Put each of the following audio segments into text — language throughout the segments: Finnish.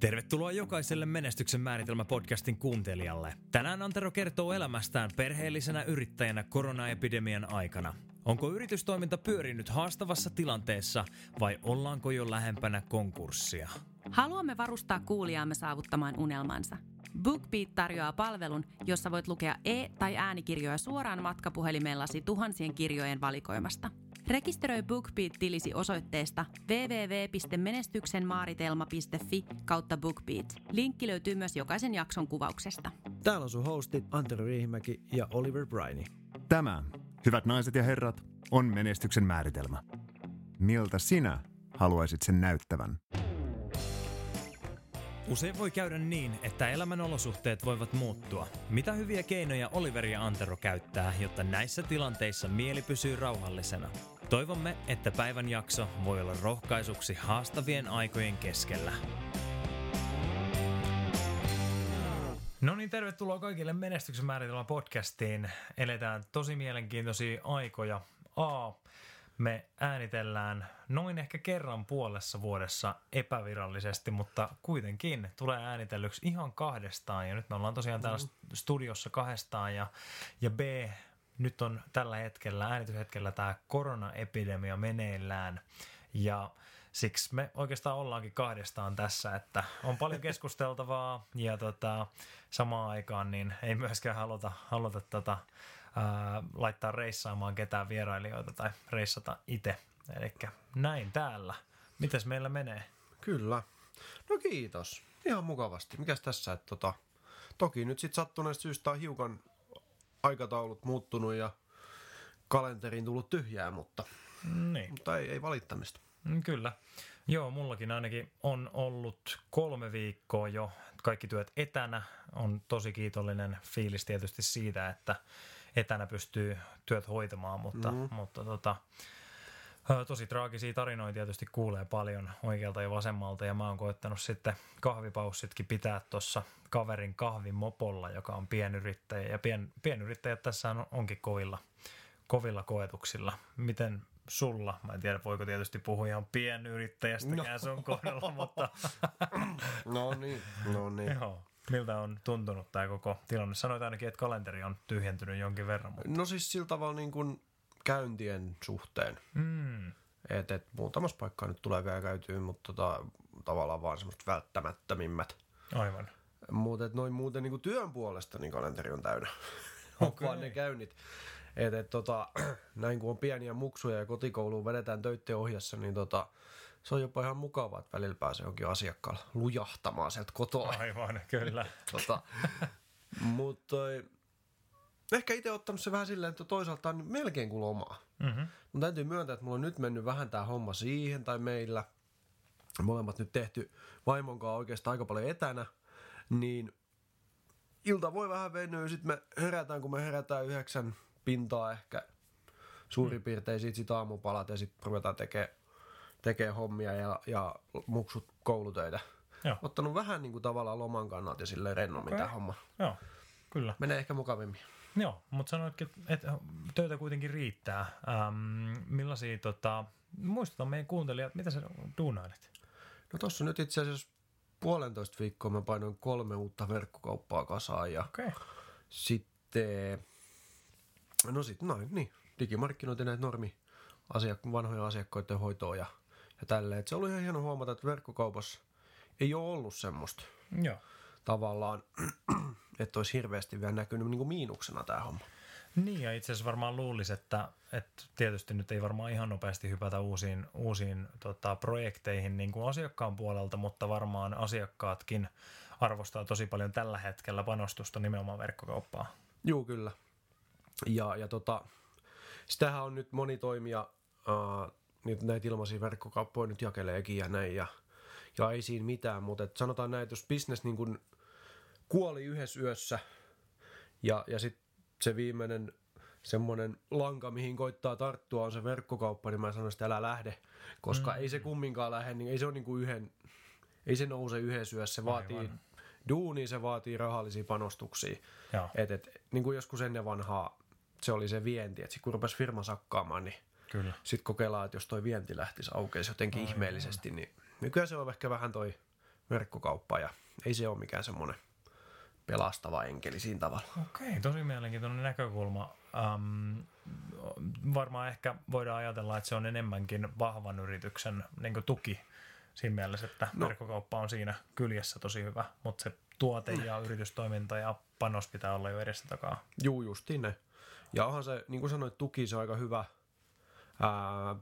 Tervetuloa jokaiselle Menestyksen määritelmä podcastin kuuntelijalle. Tänään Antero kertoo elämästään perheellisenä yrittäjänä koronaepidemian aikana. Onko yritystoiminta pyörinyt haastavassa tilanteessa vai ollaanko jo lähempänä konkurssia? Haluamme varustaa kuulijaamme saavuttamaan unelmansa. BookBeat tarjoaa palvelun, jossa voit lukea e- tai äänikirjoja suoraan matkapuhelimellasi tuhansien kirjojen valikoimasta – Rekisteröi BookBeat-tilisi osoitteesta www.menestyksenmaaritelma.fi kautta BookBeat. Linkki löytyy myös jokaisen jakson kuvauksesta. Täällä on sun hostit Antero Riihimäki ja Oliver Briney. Tämä, hyvät naiset ja herrat, on menestyksen määritelmä. Miltä sinä haluaisit sen näyttävän? Usein voi käydä niin, että elämän olosuhteet voivat muuttua. Mitä hyviä keinoja Oliver ja Antero käyttää, jotta näissä tilanteissa mieli pysyy rauhallisena? Toivomme, että päivän jakso voi olla rohkaisuksi haastavien aikojen keskellä. No niin, tervetuloa kaikille Menestyksen määritelmä podcastiin. Eletään tosi mielenkiintoisia aikoja. A. Me äänitellään noin ehkä kerran puolessa vuodessa epävirallisesti, mutta kuitenkin tulee äänitellyksi ihan kahdestaan. Ja nyt me ollaan tosiaan täällä mm. studiossa kahdestaan. Ja, ja B nyt on tällä hetkellä, äänityshetkellä tämä koronaepidemia meneillään ja siksi me oikeastaan ollaankin kahdestaan tässä, että on paljon keskusteltavaa ja tota, samaan aikaan niin ei myöskään haluta, haluta tota, ää, laittaa reissaamaan ketään vierailijoita tai reissata itse. Eli näin täällä. Mites meillä menee? Kyllä. No kiitos. Ihan mukavasti. Mikäs tässä, että tota, toki nyt sitten sattuneesta syystä on hiukan aikataulut muuttunut ja kalenteriin tullut tyhjää, mutta, niin. mutta ei, ei valittamista. Mm, kyllä. Joo, mullakin ainakin on ollut kolme viikkoa jo kaikki työt etänä. On tosi kiitollinen fiilis tietysti siitä, että etänä pystyy työt hoitamaan, mutta, mm. mutta tota, Tosi traagisia tarinoita tietysti kuulee paljon oikealta ja vasemmalta ja mä oon koettanut sitten kahvipaussitkin pitää tuossa kaverin kahvin mopolla, joka on pienyrittäjä ja pien, pienyrittäjät tässä on, onkin kovilla, kovilla koetuksilla. Miten sulla, mä en tiedä voiko tietysti puhua ihan pienyrittäjästäkään no. sun kohdalla, mutta... no niin, no niin. Joo. Miltä on tuntunut tämä koko tilanne? Sanoit ainakin, että kalenteri on tyhjentynyt jonkin verran. Mutta... No siis sillä tavalla niin kuin käyntien suhteen. Mm. Et, et, muutamassa paikkaa nyt tulee vielä käytyä, mutta tota, tavallaan vaan semmoista välttämättömimmät. Aivan. Mutta noin muuten niin työn puolesta niin kalenteri on täynnä. Okay. vaan ne käynnit. Et, et, tota, näin kun on pieniä muksuja ja kotikouluun vedetään töitten ohjassa, niin tota, se on jopa ihan mukavaa, että välillä pääsee jonkin asiakkaalla lujahtamaan sieltä kotoa. Aivan, kyllä. tota, mutta ehkä itse ottanut se vähän silleen, että toisaalta on melkein kuin lomaa. Mm-hmm. Mun täytyy myöntää, että mulla on nyt mennyt vähän tämä homma siihen tai meillä. Molemmat nyt tehty vaimonkaan oikeastaan aika paljon etänä. Niin ilta voi vähän venyä. Sitten me herätään, kun me herätään yhdeksän pintaa ehkä suurin mm. piirtein. Sitten sit aamupalat ja sitten ruvetaan tekemään tekee hommia ja, ja muksut koulutöitä. Joo. Ottanut vähän niin kuin tavallaan loman kannalta ja silleen rennommin okay. tämä homma. Joo, kyllä. Menee ehkä mukavimmin. Joo, mutta sanoitkin, että töitä kuitenkin riittää. Ähm, millaisia, tota, muistutan meidän kuuntelijat, mitä sä duunailet? No tossa nyt itse asiassa puolentoista viikkoa mä painoin kolme uutta verkkokauppaa kasaan ja okay. sitten, no sitten noin, niin, digimarkkinointi näitä normi asiak- vanhoja asiakkaiden hoitoa ja, ja tälleen. Et se oli ihan hieno huomata, että verkkokaupassa ei ole ollut semmoista. Joo. Tavallaan että olisi hirveästi vielä näkynyt niin kuin miinuksena tämä homma. Niin ja itse asiassa varmaan luulisi, että, että tietysti nyt ei varmaan ihan nopeasti hypätä uusiin, uusiin tota, projekteihin niin kuin asiakkaan puolelta, mutta varmaan asiakkaatkin arvostaa tosi paljon tällä hetkellä panostusta nimenomaan verkkokauppaa. Joo, kyllä. Ja, ja tota, sitähän on nyt moni toimija, äh, nyt näitä ilmaisia verkkokauppoja nyt jakeleekin ja näin, ja, ja ei siinä mitään, mutta et sanotaan näin, että jos business niin kuin kuoli yhdessä yössä. Ja, ja sitten se viimeinen semmoinen lanka, mihin koittaa tarttua, on se verkkokauppa, niin mä sanoin, että älä lähde. Koska mm. ei se kumminkaan lähde, niin ei se ole niin kuin yhden, ei se nouse yhdessä yössä. Se vaatii Aivan. duuni, se vaatii rahallisia panostuksia. Et, et, niin kuin joskus ennen vanhaa se oli se vienti, että kun rupesi firma sakkaamaan, niin sitten kokeillaan, että jos toi vienti lähtisi aukeisi jotenkin Aivan. ihmeellisesti, niin nykyään se on ehkä vähän toi verkkokauppa ja ei se ole mikään semmoinen pelastava enkeli siinä tavalla. Okei, tosi mielenkiintoinen näkökulma. Um, varmaan ehkä voidaan ajatella, että se on enemmänkin vahvan yrityksen niin tuki siinä mielessä, että no. verkkokauppa on siinä kyljessä tosi hyvä, mutta se tuote ja yritystoiminta ja panos pitää olla jo edestä takaa. Juu, justiin ne. Ja onhan se, niin kuin sanoit, tuki se on aika hyvä. Ää,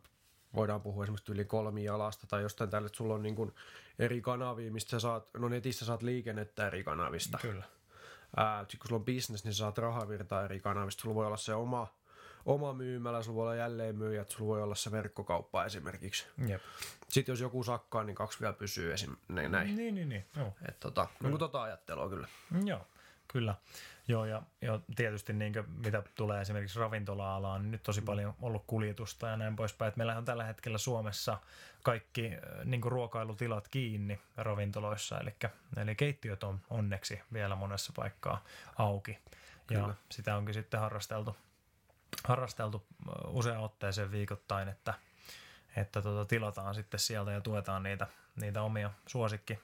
voidaan puhua esimerkiksi yli kolmialasta tai jostain tälle, että sulla on niin kuin eri kanavia, mistä sä saat, no netissä saat liikennettä eri kanavista. Kyllä. Sitten kun sulla on business, niin sä saat rahavirtaa eri kanavista. Sulla voi olla se oma, oma myymälä, sulla voi olla jälleen myyjät, sulla voi olla se verkkokauppa esimerkiksi. Jep. Sitten jos joku sakkaa, niin kaksi vielä pysyy esim. näin. Niin, niin, niin. Joo. Et tota, niin tota ajattelua kyllä. Joo, kyllä. Joo, ja, ja tietysti niin kuin, mitä tulee esimerkiksi ravintola-alaan, niin nyt tosi mm. paljon ollut kuljetusta ja näin poispäin. Että meillä on tällä hetkellä Suomessa kaikki niin kuin ruokailutilat kiinni ravintoloissa, eli, eli keittiöt on onneksi vielä monessa paikkaa auki. Kyllä. Ja sitä onkin sitten harrasteltu, harrasteltu usean otteeseen viikoittain, että, että tota, tilataan sitten sieltä ja tuetaan niitä, niitä omia suosikki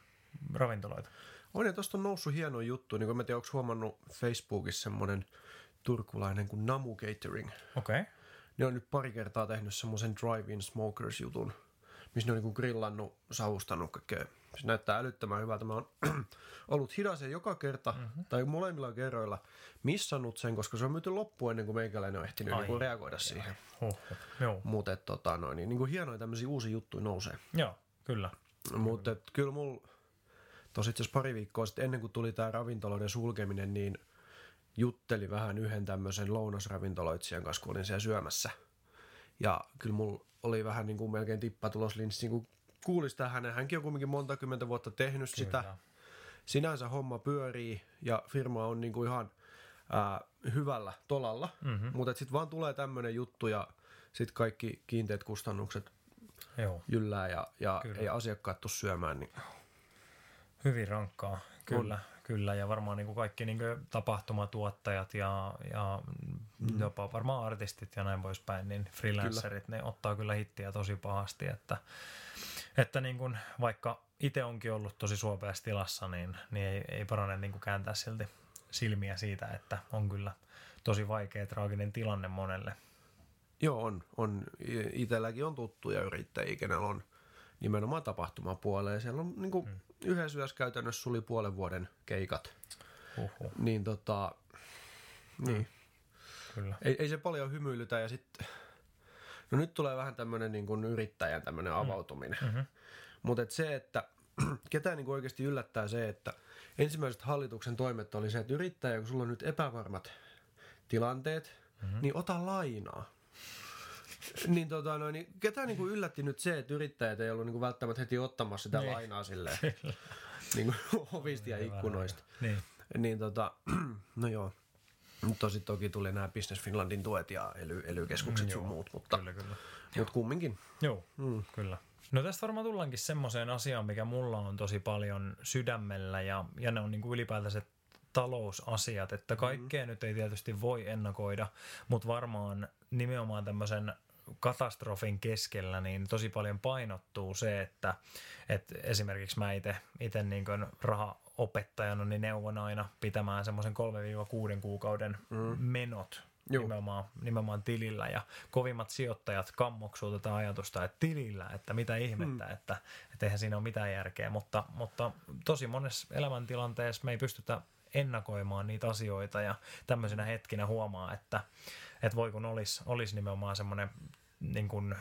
ravintoloita. On ja tuosta on noussut hieno juttu, niin kuin mä tiedän, onko huomannut Facebookissa semmoinen turkulainen kuin Namu Catering. Okei. Okay. Ne on nyt pari kertaa tehnyt semmoisen Drive-In Smokers-jutun, missä ne on niin grillannut, savustanut kaikkea. Se näyttää älyttömän hyvältä. Mä oon ollut hidas ja joka kerta, mm-hmm. tai molemmilla kerroilla, missannut sen, koska se on myyty loppuun ennen kuin meikäläinen on ehtinyt niin reagoida Ai. siihen. Huh. Mutta tota, noin, niin, niin kuin hienoja tämmöisiä uusia juttuja nousee. Joo, kyllä. Mutta kyllä mulla Tuossa itse pari viikkoa sitten, ennen kuin tuli tämä ravintoloiden sulkeminen, niin jutteli vähän yhden tämmöisen lounasravintoloitsijan kanssa, kun olin siellä syömässä. Ja kyllä mulla oli vähän niin kuin melkein tippatuloslinssi, niin kun kuulisi tähän. Hänkin on kuitenkin monta kymmentä vuotta tehnyt kyllä. sitä. Sinänsä homma pyörii ja firma on niin kuin ihan ää, hyvällä tolalla, mm-hmm. mutta sitten vaan tulee tämmöinen juttu ja sitten kaikki kiinteät kustannukset Joo. jyllää ja, ja ei asiakkaat tule syömään. Niin Hyvin rankkaa, kyllä. On. Kyllä, ja varmaan niin kuin kaikki niin kuin tapahtumatuottajat ja, ja mm. jopa varmaan artistit ja näin poispäin, niin freelancerit, kyllä. ne ottaa kyllä hittiä tosi pahasti, että, että niin kuin, vaikka itse onkin ollut tosi suopeassa tilassa, niin, niin ei, ei parane niin kuin kääntää silti silmiä siitä, että on kyllä tosi vaikea traaginen tilanne monelle. Joo, on. on. Itselläkin on tuttuja yrittäjiä, kenellä on nimenomaan tapahtumapuoleen. Siellä on niin kuin, hmm yhdessä yössä käytännössä suli puolen vuoden keikat. Uhuh. Niin tota, niin. Kyllä. Ei, ei se paljon hymyilytä ja sitten, no nyt tulee vähän tämmöinen niin kuin yrittäjän tämmöinen mm. avautuminen. Mm-hmm. Mutta et se, että ketään niin oikeasti yllättää se, että ensimmäiset hallituksen toimet oli se, että yrittäjä, kun sulla on nyt epävarmat tilanteet, mm-hmm. niin ota lainaa niin, tota, no, niin ketään niin kuin yllätti nyt se, että yrittäjät ei ollut niin kuin välttämättä heti ottamassa sitä niin. lainaa silleen, niin kuin ovista ja ikkunoista. Niin. niin tota, no joo. Tosi toki tuli nämä Business Finlandin tuet ja ely, ely-keskukset mm, sun muut, mutta, kyllä, kyllä. mutta kumminkin. Joo, mm. kyllä. No tästä varmaan tullaankin semmoiseen asiaan, mikä mulla on tosi paljon sydämellä ja, ja ne on niin kuin ylipäätänsä talousasiat, että kaikkea mm. nyt ei tietysti voi ennakoida, mutta varmaan nimenomaan tämmöisen katastrofin keskellä niin tosi paljon painottuu se, että, että esimerkiksi mä itse niin rahaopettajana niin neuvon aina pitämään semmoisen 3-6 kuukauden mm. menot nimenomaan, nimenomaan tilillä ja kovimmat sijoittajat kammoksuu tätä ajatusta, että tilillä, että mitä ihmettä, mm. että, että eihän siinä ole mitään järkeä, mutta, mutta tosi monessa elämäntilanteessa me ei pystytä ennakoimaan niitä asioita ja tämmöisenä hetkinä huomaa, että, että voi kun olisi, olisi nimenomaan semmoinen niin kuin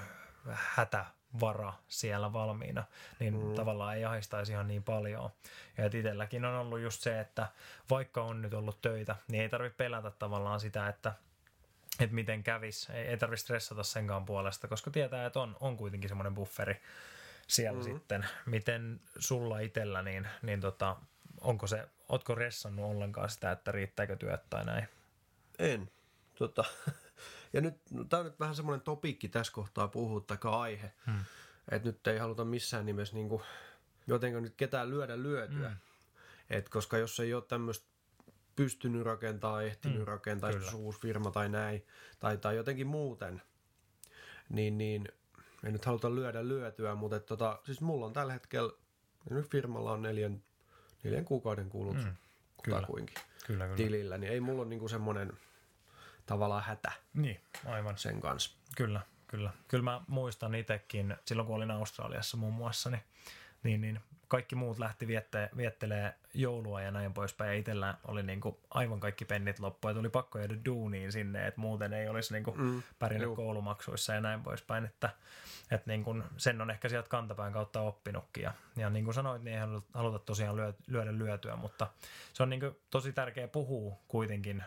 hätävara siellä valmiina, niin mm. tavallaan ei ahdistaisi ihan niin paljon. Ja itselläkin on ollut just se, että vaikka on nyt ollut töitä, niin ei tarvitse pelätä tavallaan sitä, että että miten kävis. Ei, ei tarvitse stressata senkaan puolesta, koska tietää, että on, on kuitenkin semmoinen bufferi siellä mm. sitten. Miten sulla itsellä, niin, niin tota, onko se, ootko ressannut ollenkaan sitä, että riittääkö työt tai näin? En. Tota, ja nyt, tämä on nyt vähän semmoinen topikki tässä kohtaa puhua, tai aihe. Hmm. Että nyt ei haluta missään nimessä niin kuin, jotenkin nyt ketään lyödä lyötyä. Hmm. Et koska jos ei ole tämmöistä pystynyt rakentaa, ehtinyt hmm. rakentaa, jos uusi firma tai näin, tai, tai jotenkin muuten, niin, niin ei nyt haluta lyödä lyötyä, mutta et, tota, siis mulla on tällä hetkellä nyt firmalla on neljän, neljän kuukauden kulut mm, Kyllä, kyllä. tilillä, niin ei mulla ole niinku semmoinen tavallaan hätä Niin, aivan. sen kanssa. Kyllä, kyllä. Kyllä mä muistan itsekin, silloin kun olin Australiassa muun muassa, niin, niin, niin kaikki muut lähti viette, viettelee joulua ja näin poispäin. Ja itsellä oli niin kuin aivan kaikki pennit loppu ja tuli pakko jäädä duuniin sinne, että muuten ei olisi niin kuin mm, pärjännyt juu. koulumaksuissa ja näin poispäin. Että, että niin kuin sen on ehkä sieltä kantapään kautta oppinutkin. Ja, ja niin kuin sanoit, niin ei haluta tosiaan lyö, lyödä lyötyä, mutta se on niin kuin tosi tärkeä puhua kuitenkin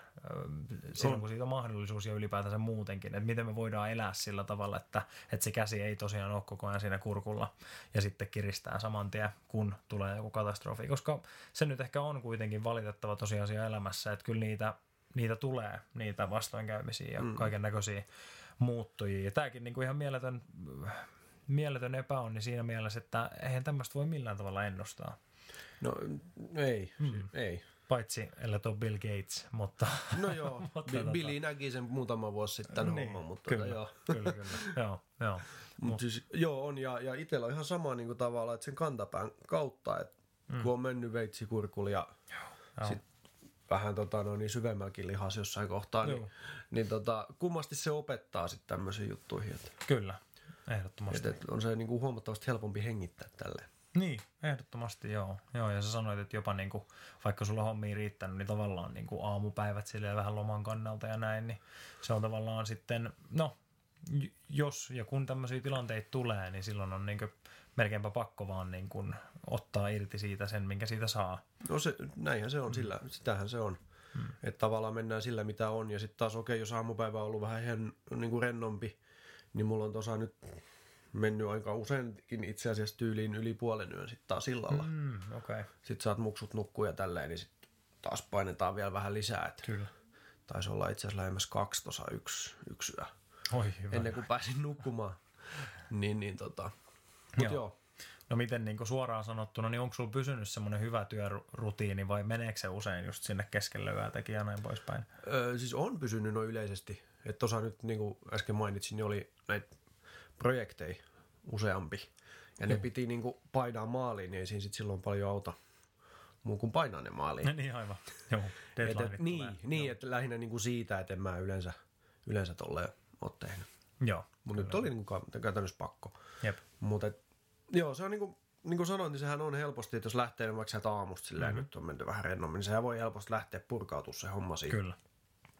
silloin, kun siitä on mahdollisuus ja ylipäätänsä muutenkin, että miten me voidaan elää sillä tavalla, että, että se käsi ei tosiaan ole koko ajan siinä kurkulla ja sitten kiristää saman tien, kun tulee joku katastrofi, koska se nyt ehkä on kuitenkin valitettava tosiasia elämässä, että kyllä niitä, niitä tulee, niitä vastoinkäymisiä ja mm. kaiken näköisiä muuttujia. Ja tämäkin niin kuin ihan mieletön, mieletön epäonni siinä mielessä, että eihän tämmöistä voi millään tavalla ennustaa. No ei, mm. ei. Paitsi, ellei tuo Bill Gates, mutta... No joo, mutta tota- Billy tota... näki sen muutama vuosi sitten niin, homman, mutta kyllä, joo. kyllä, kyllä, joo, joo. Mut siis, joo, on, ja, ja itsellä on ihan sama niin kuin tavalla, että sen kantapään kautta, että mm. kun on mennyt veitsikurkulla ja sitten vähän tota, no, niin syvemmälläkin lihas jossain kohtaa, niin, niin tota, kummasti se opettaa sitten tämmöisiin juttuihin. Että, Kyllä, ehdottomasti. Että, on se niin kuin huomattavasti helpompi hengittää tälleen. Niin, ehdottomasti joo. joo. Ja sä sanoit, että jopa niin kuin, vaikka sulla hommia riittänyt, niin tavallaan niin kuin aamupäivät silleen vähän loman kannalta ja näin, niin se on tavallaan sitten, no, jos ja kun tämmöisiä tilanteita tulee, niin silloin on niin kuin melkeinpä pakko vaan niin kuin ottaa irti siitä sen, minkä siitä saa. No se, näinhän se on, mm. sillä, sitähän se on. Hmm. Että tavallaan mennään sillä, mitä on. Ja sitten taas, okei, okay, jos aamupäivä on ollut vähän hen, niin kuin rennompi, niin mulla on tuossa nyt mennyt aika useinkin itse asiassa tyyliin yli puolen yön sitten taas illalla. Mm, okay. Sitten saat muksut nukkua ja tälleen, niin sitten taas painetaan vielä vähän lisää. Että Kyllä. Taisi olla itse asiassa lähemmäs kaksi tuossa yksi, yksi yö. Oi, hyvä. Ennen kuin pääsin nukkumaan. niin, niin tota. Mut joo. joo. No miten niin suoraan sanottuna, niin onko sulla pysynyt semmoinen hyvä työrutiini vai meneekö se usein just sinne keskelle yötäkin ja näin poispäin? Öö, siis on pysynyt noin yleisesti. Että tuossa nyt niin kuin äsken mainitsin, niin oli näitä projekteja useampi. Ja ne mm. piti niin kuin painaa maaliin, niin ei siinä sit silloin paljon auta muu kuin painaa ne maaliin. No niin, aivan. Joo, et, et, niin, niin että lähinnä niin kuin siitä, että en mä yleensä, yleensä tolleen ole tehnyt. Joo. Mutta nyt oli niin kuin käytännössä pakko. Jep. Mutta joo, se on niin kuin, niin kuin sanoin, niin sehän on helposti, että jos lähtee vaikka sieltä aamusta silleen, mm-hmm. nyt on menty vähän rennommin, niin sehän voi helposti lähteä purkautua se homma siitä. Kyllä.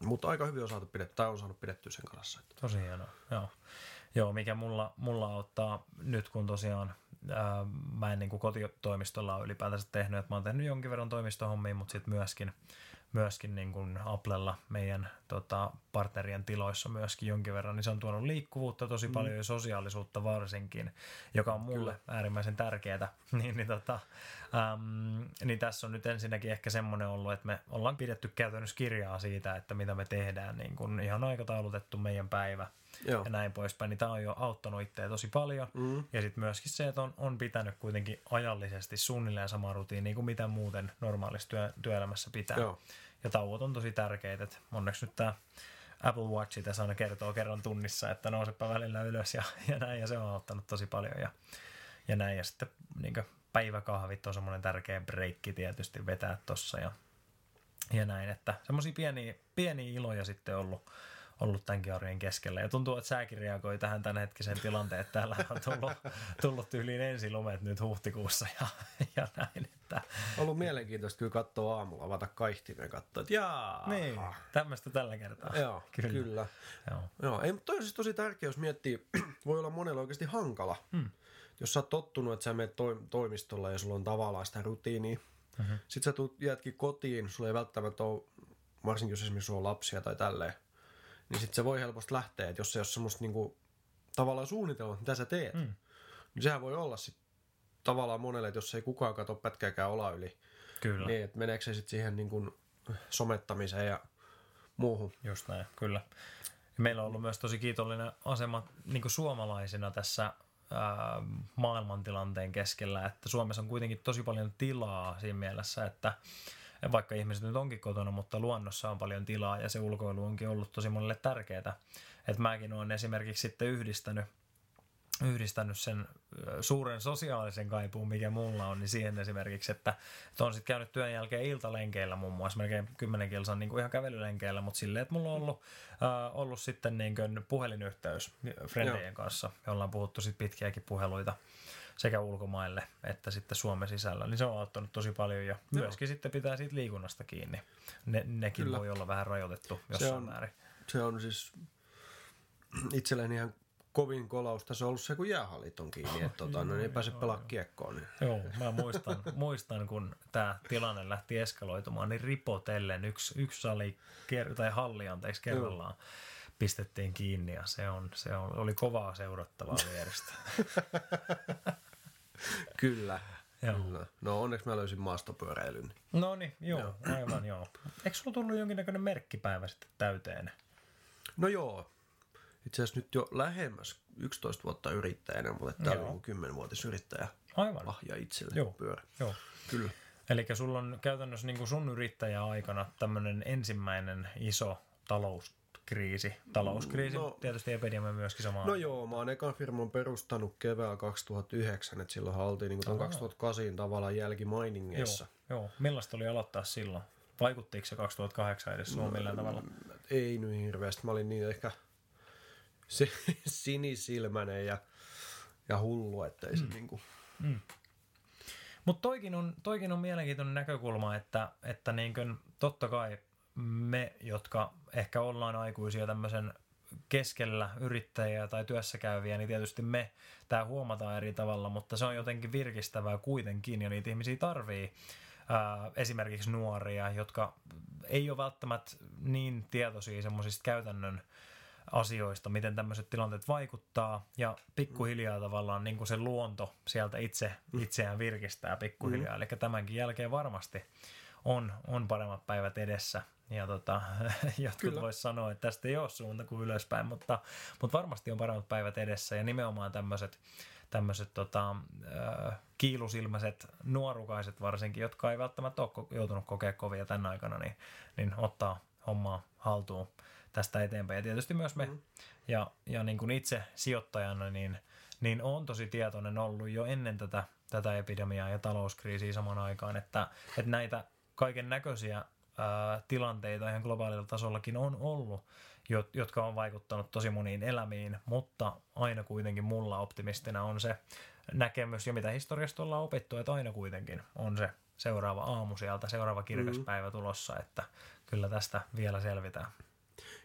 Mutta aika hyvin on saatu pidettyä, tai on saanut pidettyä sen kanssa. Tosi hienoa, joo. Joo, mikä mulla, mulla auttaa nyt, kun tosiaan ää, mä en niin kuin kotitoimistolla ole ylipäätänsä tehnyt, että mä oon tehnyt jonkin verran toimistohommia, mutta sitten myöskin, myöskin niin kuin Applella meidän tota, partnerien tiloissa myöskin jonkin verran, niin se on tuonut liikkuvuutta tosi mm. paljon ja sosiaalisuutta varsinkin, joka on mulle Kyllä. äärimmäisen tärkeää. niin, niin, tota, äm, niin tässä on nyt ensinnäkin ehkä semmoinen ollut, että me ollaan pidetty käytännössä kirjaa siitä, että mitä me tehdään, niin kuin ihan aikataulutettu meidän päivä – Joo. ja näin poispäin, niin tämä on jo auttanut itseä tosi paljon. Mm. Ja sitten myöskin se, että on, on pitänyt kuitenkin ajallisesti suunnilleen sama rutiini, niin kuin mitä muuten normaalissa työ, työelämässä pitää. Joo. Ja tauot on tosi tärkeitä. Et onneksi nyt tämä Apple Watch tässä aina kertoo kerran tunnissa, että nousepa välillä ylös ja, ja näin, ja se on auttanut tosi paljon. Ja, ja näin, ja sitten niin päiväkahvit on semmoinen tärkeä breikki tietysti vetää tossa ja, ja näin, että semmoisia pieniä, pieniä iloja sitten ollut, ollut tämänkin arjen keskellä. Ja tuntuu, että sääkin reagoi tähän tämänhetkiseen tilanteen, että täällä on tullut, tullut yli ensilumet nyt huhtikuussa ja, ja näin. Että... Ollut mielenkiintoista kyllä katsoa aamulla, avata kaihtimen ja katsoa, että jaa. Niin, tämmöistä tällä kertaa. Joo, kyllä. kyllä. Joo. Joo. Ei, mutta on siis tosi tärkeä, jos miettii, voi olla monella oikeasti hankala. Hmm. Jos sä oot tottunut, että sä menet toimistolla ja sulla on tavallaan sitä rutiinia, mm-hmm. sit sä tulet, jäätkin kotiin, sulla ei välttämättä ole, varsinkin jos esimerkiksi sulla on lapsia tai tälleen, niin sitten se voi helposti lähteä, että jos se ei ole semmoista niinku, tavallaan suunnitelma, mitä sä teet, mm. niin sehän voi olla sitten tavallaan monelle, että jos ei kukaan katso pätkääkään ola yli, kyllä. niin että meneekö se sitten siihen niinku somettamiseen ja muuhun. Just näin, kyllä. Meillä on ollut myös tosi kiitollinen asema niin suomalaisina tässä ää, maailmantilanteen keskellä, että Suomessa on kuitenkin tosi paljon tilaa siinä mielessä, että vaikka ihmiset nyt onkin kotona, mutta luonnossa on paljon tilaa ja se ulkoilu onkin ollut tosi monelle tärkeää. Että mäkin olen esimerkiksi sitten yhdistänyt yhdistänyt sen suuren sosiaalisen kaipuun, mikä mulla on, niin siihen esimerkiksi, että, että on sitten käynyt työn jälkeen iltalenkeillä muun muassa, melkein 10 kilsan niin kuin ihan kävelylenkeillä, mutta silleen, että mulla on ollut, äh, ollut sitten niin kuin puhelinyhteys frendejen kanssa, jolla on puhuttu sitten pitkiäkin puheluita sekä ulkomaille että sitten Suomen sisällä, niin se on auttanut tosi paljon ja Joo. myöskin sitten pitää siitä liikunnasta kiinni. Ne, nekin Kyllä. voi olla vähän rajoitettu jossain se on, määrin. Se on siis itselleni ihan kovin kolausta se on ollut se, kun jäähallit on kiinni, että tota, no, ei pääse pelaa kiekkoon. Niin. Joo, mä muistan, muistan kun tämä tilanne lähti eskaloitumaan, niin ripotellen yksi, yksi sali tai halli anteeksi kerrallaan. Joo pistettiin kiinni ja se, on, se on, oli kovaa seurattavaa vierestä. Kyllä. Joo. Kyllä. No onneksi mä löysin maastopyöräilyn. No niin, joo, joo, aivan joo. Eikö sulla tullut jonkinnäköinen merkkipäivä sitten täyteen? No joo. Itse asiassa nyt jo lähemmäs 11 vuotta yrittäjänä, mutta tämä on 10-vuotis yrittäjä. Aivan. Lahja itselle joo. pyörä. Joo. Kyllä. Eli sulla on käytännössä niin kuin sun yrittäjäaikana tämmöinen ensimmäinen iso talous kriisi, talouskriisi, no, tietysti epidemia myöskin samaan. No joo, mä oon ekan firman perustanut keväällä 2009, että silloin oltiin niin kuin 2008 tavallaan jälkimainingeissa. Joo, joo, millaista oli aloittaa silloin? Vaikuttiko se 2008 edes no, millään tavalla? Ei nyt hirveästi, mä olin niin ehkä se, sinisilmäinen ja, ja hullu, että ei mm. se niin kuin... Mm. Mutta toikin on, toikin on mielenkiintoinen näkökulma, että, että niin kuin, totta kai me, jotka ehkä ollaan aikuisia tämmöisen keskellä yrittäjiä tai työssäkäyviä, niin tietysti me tämä huomataan eri tavalla, mutta se on jotenkin virkistävää kuitenkin ja niitä ihmisiä tarvii. Ää, esimerkiksi nuoria, jotka ei ole välttämättä niin tietoisia semmoisista käytännön asioista, miten tämmöiset tilanteet vaikuttaa. Ja pikkuhiljaa tavallaan niin kuin se luonto sieltä itse itseään virkistää pikkuhiljaa. Mm. Eli tämänkin jälkeen varmasti on, on paremmat päivät edessä. Ja tota, jotkut voisi sanoa, että tästä ei ole suunta kuin ylöspäin, mutta, mutta varmasti on paremmat päivät edessä. Ja nimenomaan tämmöiset tämmöiset tota, kiilusilmäiset nuorukaiset varsinkin, jotka ei välttämättä ole joutunut kokea kovia tänä aikana, niin, niin ottaa hommaa haltuun tästä eteenpäin. Ja tietysti myös me, mm. ja, ja niin kuin itse sijoittajana, niin, niin on tosi tietoinen ollut jo ennen tätä, tätä epidemiaa ja talouskriisiä samaan aikaan, että, että näitä kaiken näköisiä tilanteita ihan globaalilla tasollakin on ollut, jotka on vaikuttanut tosi moniin elämiin, mutta aina kuitenkin mulla optimistina on se näkemys, ja mitä historiasta ollaan opittu, että aina kuitenkin on se seuraava aamu sieltä, seuraava kirkas mm. päivä tulossa, että kyllä tästä vielä selvitään.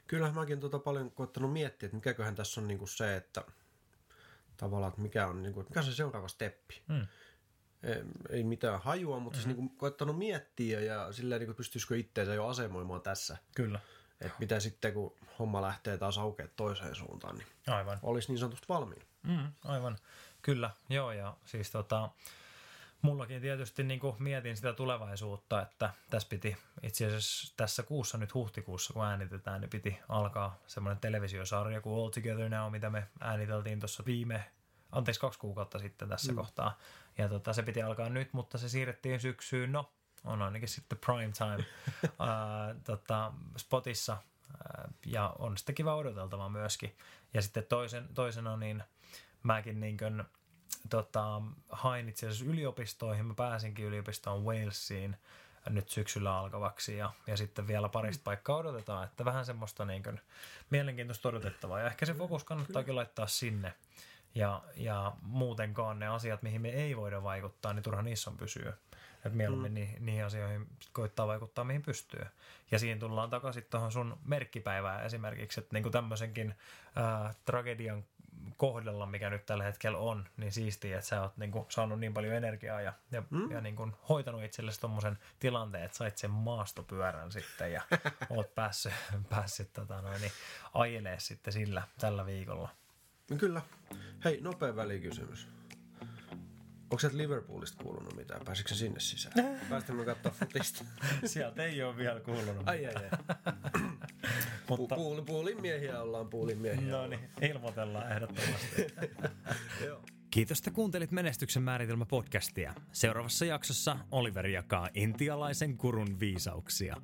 Kyllä mäkin tuota paljon koettanut miettiä, että mikäköhän tässä on niinku se, että tavallaan, että mikä on, niinku, mikä on se seuraava steppi. Mm ei mitään hajua, mutta mm-hmm. siis niin koettanut miettiä ja silleen niin pystyisikö itseensä jo asemoimaan tässä. Kyllä. Että mitä sitten, kun homma lähtee taas aukeamaan toiseen suuntaan, niin aivan. olisi niin sanotusti valmiin. Mm, aivan, kyllä, joo ja siis tota, mullakin tietysti niin kuin mietin sitä tulevaisuutta, että tässä piti itse asiassa tässä kuussa, nyt huhtikuussa kun äänitetään, niin piti alkaa semmoinen televisiosarja kuin All Together Now, mitä me ääniteltiin tuossa viime, anteeksi kaksi kuukautta sitten tässä mm. kohtaa. Ja tota, se piti alkaa nyt, mutta se siirrettiin syksyyn. No, on ainakin sitten prime time ää, tota, spotissa ää, ja on sitten kiva odoteltava myöskin. Ja sitten toisen, toisena niin mäkin niin kuin, tota, hain itse asiassa yliopistoihin. Mä pääsinkin yliopistoon Walesiin nyt syksyllä alkavaksi ja, ja sitten vielä parista paikkaa odotetaan, että vähän semmoista niin kuin, mielenkiintoista odotettavaa ja ehkä se fokus kannattaakin laittaa sinne ja, ja muutenkaan ne asiat, mihin me ei voida vaikuttaa, niin turha niissä on pysyä. Että mieluummin mm. ni, niihin asioihin koittaa vaikuttaa, mihin pystyy. Ja siinä tullaan takaisin tuohon sun merkkipäivään esimerkiksi, että niinku tämmöisenkin ää, tragedian kohdalla, mikä nyt tällä hetkellä on, niin siistiä, että sä oot niinku saanut niin paljon energiaa ja, ja, mm. ja niinku hoitanut itsellesi tuommoisen tilanteen, että sait sen maastopyörän sitten ja oot päässyt, päässyt tota noin, niin ajelee sitten sillä tällä viikolla. No kyllä. Hei, nopea välikysymys. Onko sä Liverpoolista kuulunut mitään? Pääsitkö sinne sisään? Päästimme katsoa futista. Sieltä ei ole vielä kuulunut Ai ai ai. Mutta... Puul, puulin miehiä ollaan, puulin miehiä No niin, ilmoitellaan ehdottomasti. Kiitos, että kuuntelit Menestyksen määritelmä podcastia. Seuraavassa jaksossa Oliver jakaa intialaisen kurun viisauksia.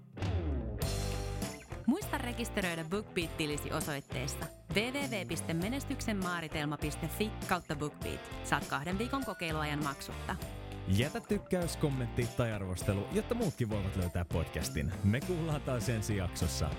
Muista rekisteröidä BookBeat-tilisi osoitteessa www.menestyksenmaaritelma.fi kautta BookBeat. Saat kahden viikon kokeiluajan maksutta. Jätä tykkäys, kommentti tai arvostelu, jotta muutkin voivat löytää podcastin. Me kuullaan taas ensi jaksossa.